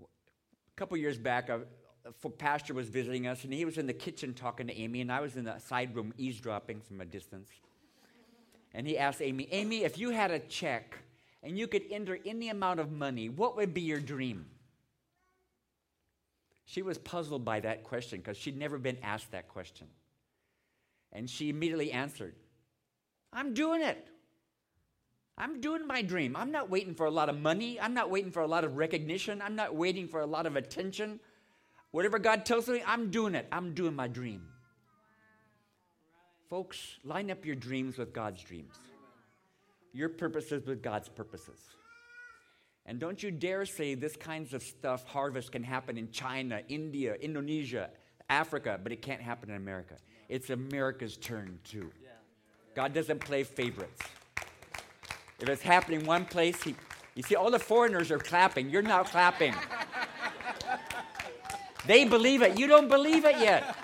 A couple years back, a, pastor was visiting us, and he was in the kitchen talking to Amy, and I was in the side room eavesdropping from a distance. And he asked Amy, Amy, if you had a check and you could enter any amount of money, what would be your dream? She was puzzled by that question because she'd never been asked that question. And she immediately answered, I'm doing it. I'm doing my dream. I'm not waiting for a lot of money. I'm not waiting for a lot of recognition. I'm not waiting for a lot of attention. Whatever God tells me, I'm doing it. I'm doing my dream. Folks, line up your dreams with God's dreams, your purposes with God's purposes. And don't you dare say this kinds of stuff, harvest can happen in China, India, Indonesia, Africa, but it can't happen in America. It's America's turn too. God doesn't play favorites. If it's happening one place, he, you see, all the foreigners are clapping. You're not clapping. They believe it. You don't believe it yet.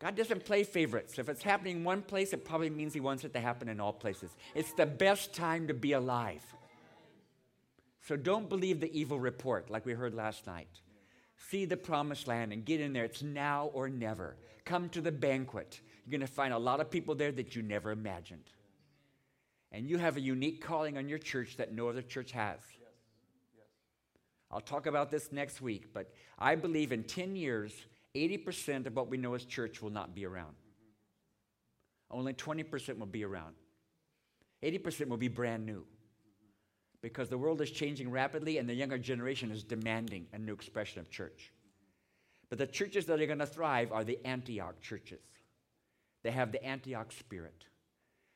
God doesn't play favorites. If it's happening in one place, it probably means He wants it to happen in all places. It's the best time to be alive. So don't believe the evil report like we heard last night. See the promised land and get in there. It's now or never. Come to the banquet. You're going to find a lot of people there that you never imagined. And you have a unique calling on your church that no other church has. I'll talk about this next week, but I believe in 10 years, 80% of what we know as church will not be around. Only 20% will be around. 80% will be brand new because the world is changing rapidly and the younger generation is demanding a new expression of church. But the churches that are going to thrive are the Antioch churches. They have the Antioch spirit.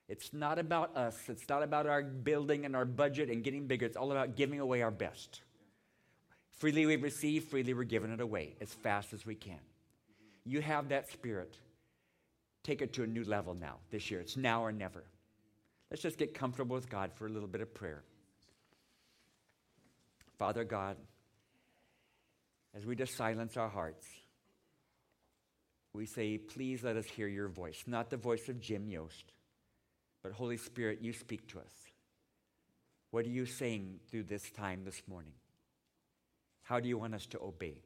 It's not about us, it's not about our building and our budget and getting bigger. It's all about giving away our best. Freely we receive, freely we're giving it away as fast as we can. You have that spirit. Take it to a new level now, this year. It's now or never. Let's just get comfortable with God for a little bit of prayer. Father God, as we just silence our hearts, we say, please let us hear your voice, not the voice of Jim Yost, but Holy Spirit, you speak to us. What are you saying through this time this morning? How do you want us to obey?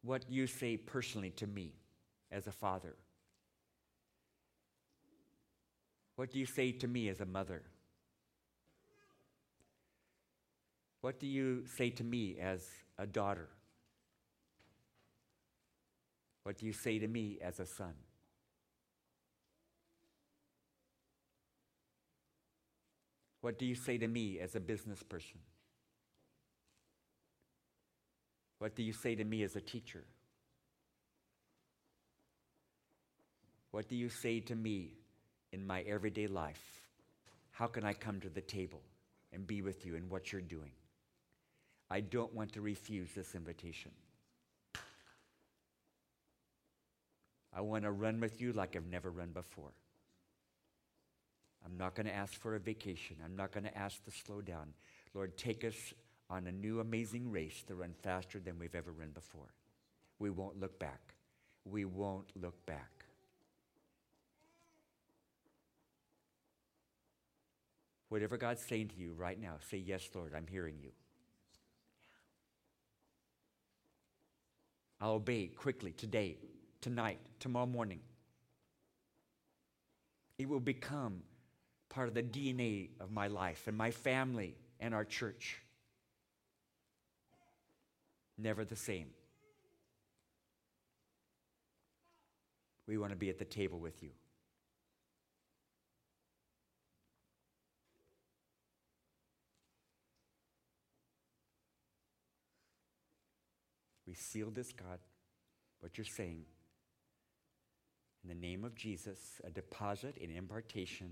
What you say personally to me as a father? What do you say to me as a mother? What do you say to me as a daughter? What do you say to me as a son? What do you say to me as a business person? What do you say to me as a teacher? What do you say to me in my everyday life? How can I come to the table and be with you in what you're doing? I don't want to refuse this invitation. I want to run with you like I've never run before. I'm not going to ask for a vacation. I'm not going to ask to slow down. Lord, take us on a new amazing race to run faster than we've ever run before. We won't look back. We won't look back. Whatever God's saying to you right now, say, Yes, Lord, I'm hearing you. I'll obey quickly today, tonight, tomorrow morning. It will become part of the DNA of my life and my family and our church. Never the same. We want to be at the table with you. Seal this, God, what you're saying. In the name of Jesus, a deposit, an impartation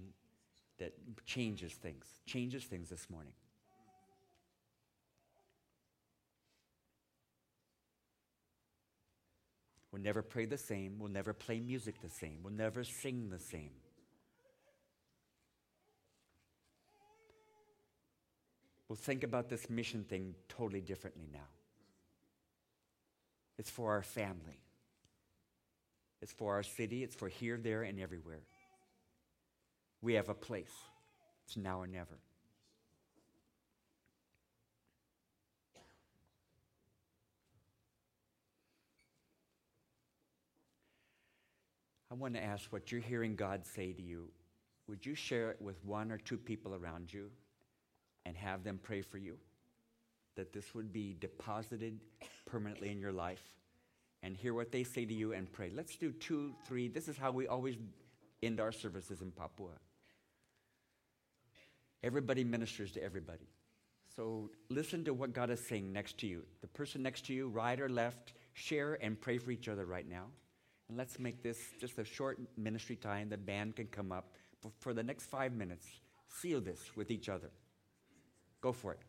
that changes things, changes things this morning. We'll never pray the same. We'll never play music the same. We'll never sing the same. We'll think about this mission thing totally differently now. It's for our family, it's for our city, it's for here, there, and everywhere. We have a place. It's now or never. I want to ask what you're hearing God say to you. Would you share it with one or two people around you and have them pray for you? That this would be deposited permanently in your life and hear what they say to you and pray. Let's do two, three. This is how we always end our services in Papua. Everybody ministers to everybody. So listen to what God is saying next to you. The person next to you, right or left, share and pray for each other right now. And let's make this just a short ministry time. The band can come up. For the next five minutes, seal this with each other. Go for it.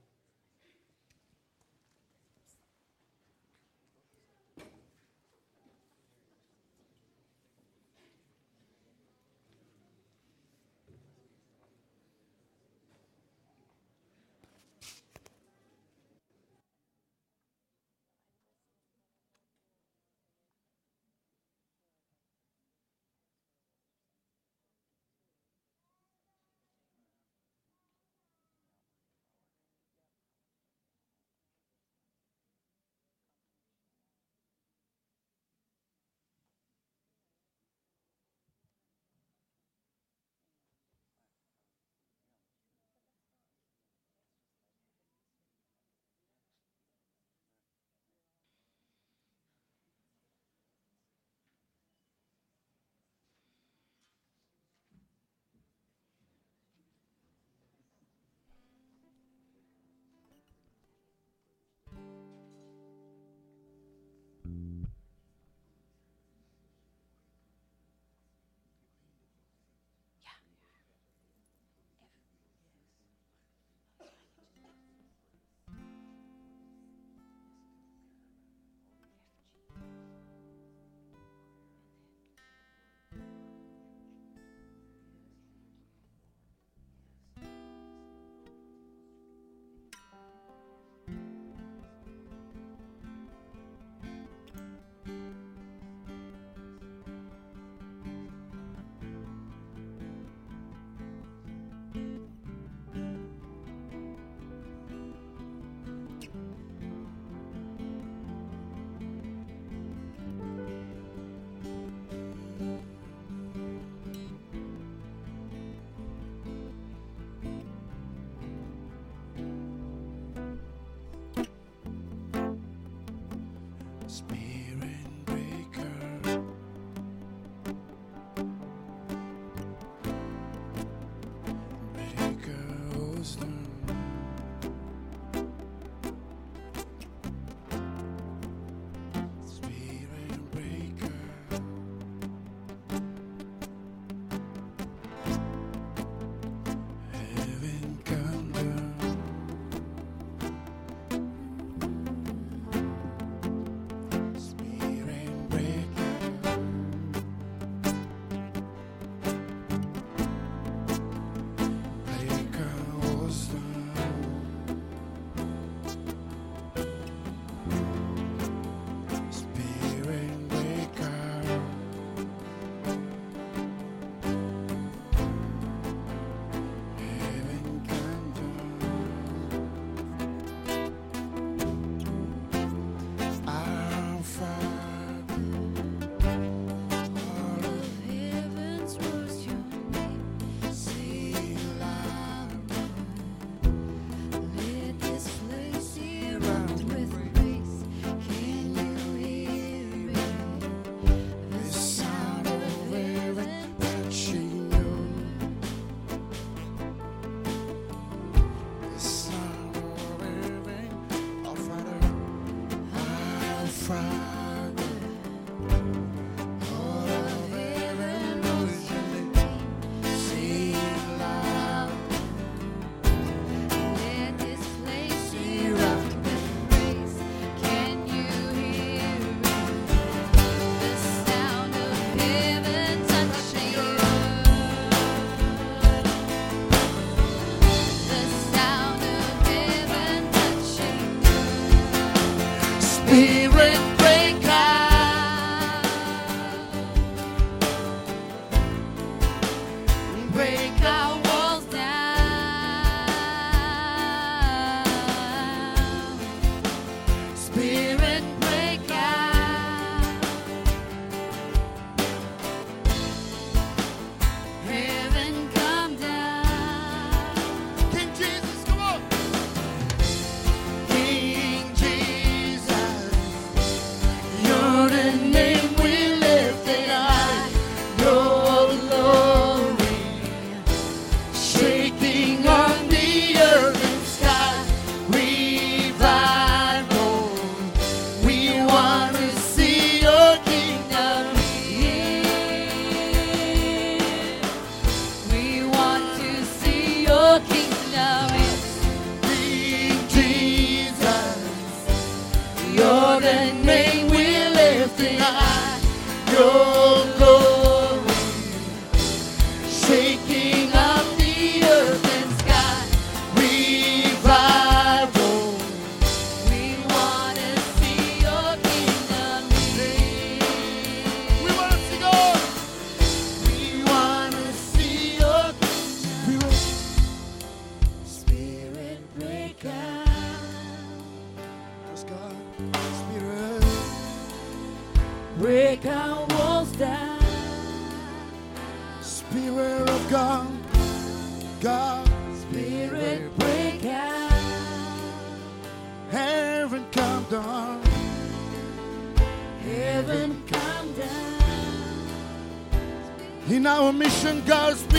Our mission,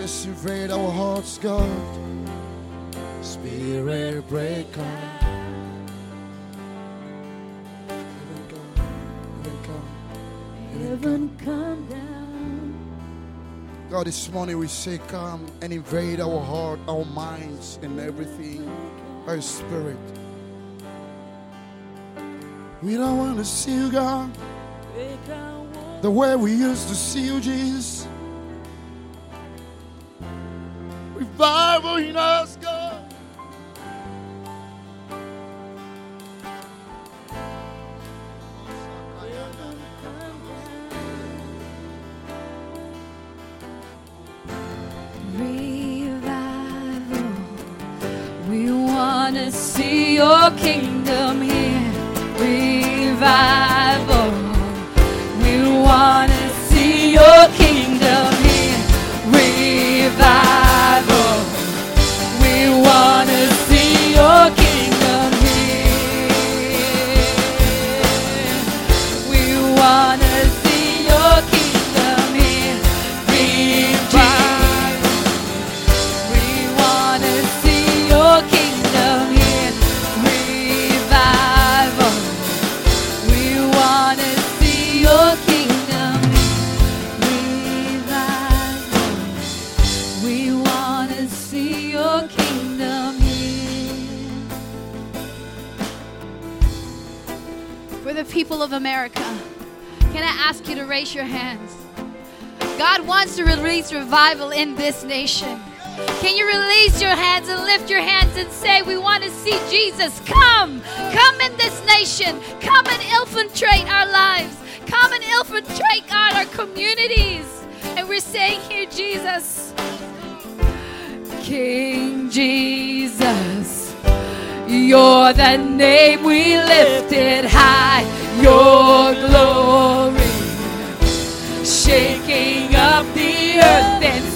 Yes, invade our hearts, God. Spirit break out. Heaven come, heaven come. Heaven come down. God, this morning we say, come and invade our heart, our minds, and everything. Our spirit. We don't want to see you, God, the way we used to see you, Jesus. Revival Jesus come? Come in this nation. Come and infiltrate our lives. Come and infiltrate God, our communities. And we're saying here, Jesus, King Jesus, you're the name we lifted high. Your glory shaking up the earth and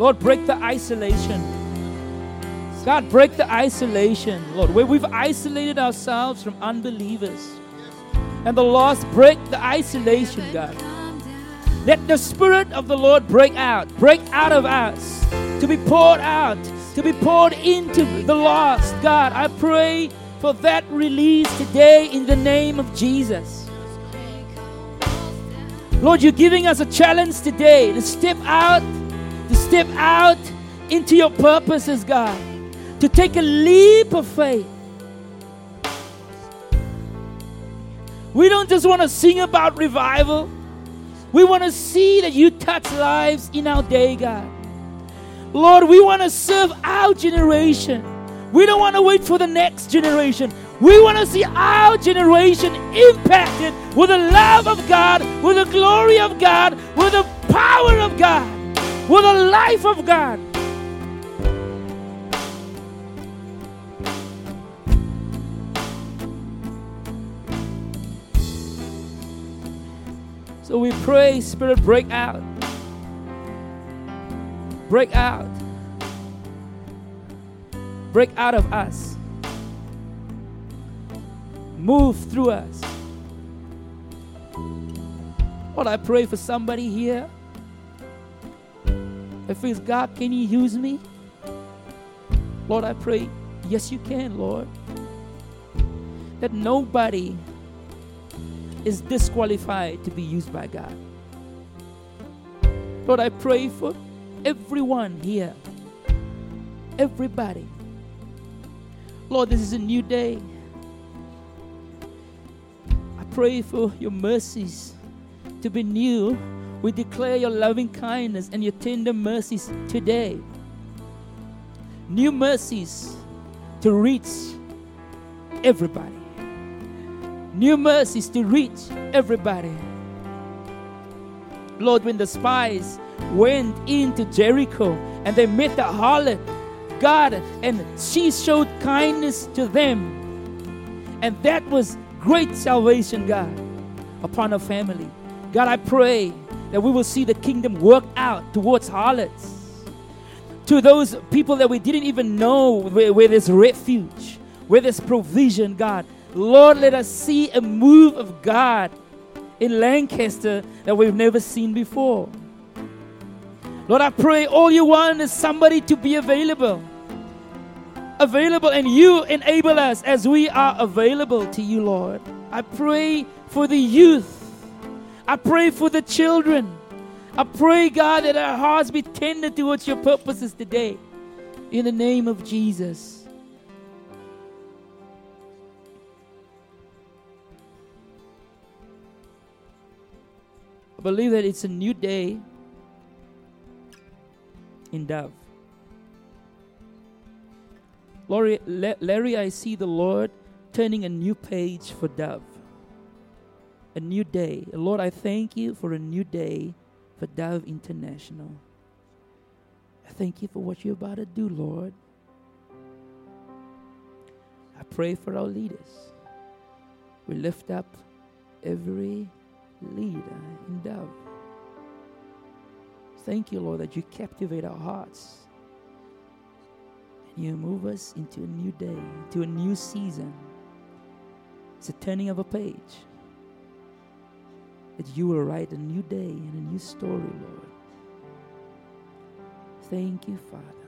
Lord, break the isolation. God, break the isolation, Lord, where we've isolated ourselves from unbelievers. And the lost, break the isolation, God. Let the Spirit of the Lord break out, break out of us, to be poured out, to be poured into the lost. God, I pray for that release today in the name of Jesus. Lord, you're giving us a challenge today to step out, to step out into your purposes, God, to take a leap of faith. We don't just want to sing about revival. We want to see that you touch lives in our day, God. Lord, we want to serve our generation. We don't want to wait for the next generation. We want to see our generation impacted with the love of God, with the glory of God, with the power of God, with the life of God. So we pray, Spirit, break out. Break out. Break out of us. Move through us. Lord, I pray for somebody here that feels, God, can you use me? Lord, I pray, yes, you can, Lord. That nobody is disqualified to be used by God. Lord, I pray for everyone here, everybody. Lord, this is a new day. I pray for your mercies to be new. We declare your loving kindness and your tender mercies today. New mercies to reach everybody. New mercies to reach everybody. Lord, when the spies went into Jericho and they met the harlot, God, and she showed kindness to them. And that was great salvation, God, upon her family. God, I pray that we will see the kingdom work out towards harlots, to those people that we didn't even know where, where there's refuge, where there's provision, God. Lord, let us see a move of God in Lancaster that we've never seen before. Lord, I pray all you want is somebody to be available. Available, and you enable us as we are available to you, Lord. I pray for the youth. I pray for the children. I pray, God, that our hearts be tender towards your purposes today. In the name of Jesus. I believe that it's a new day in Dove. Larry, Larry, I see the Lord turning a new page for Dove. A new day. Lord, I thank you for a new day for Dove International. I thank you for what you're about to do, Lord. I pray for our leaders. We lift up every leader in Dove. Thank you, Lord, that you captivate our hearts. And you move us into a new day, into a new season. It's a turning of a page. That you will write a new day and a new story, Lord. Thank you, Father.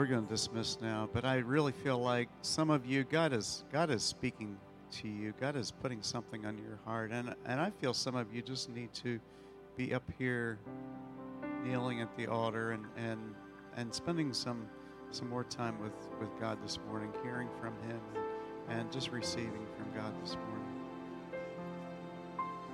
We're going to dismiss now, but I really feel like some of you, God is God is speaking to you. God is putting something on your heart, and and I feel some of you just need to be up here, kneeling at the altar, and and and spending some some more time with with God this morning, hearing from Him, and just receiving from God this morning.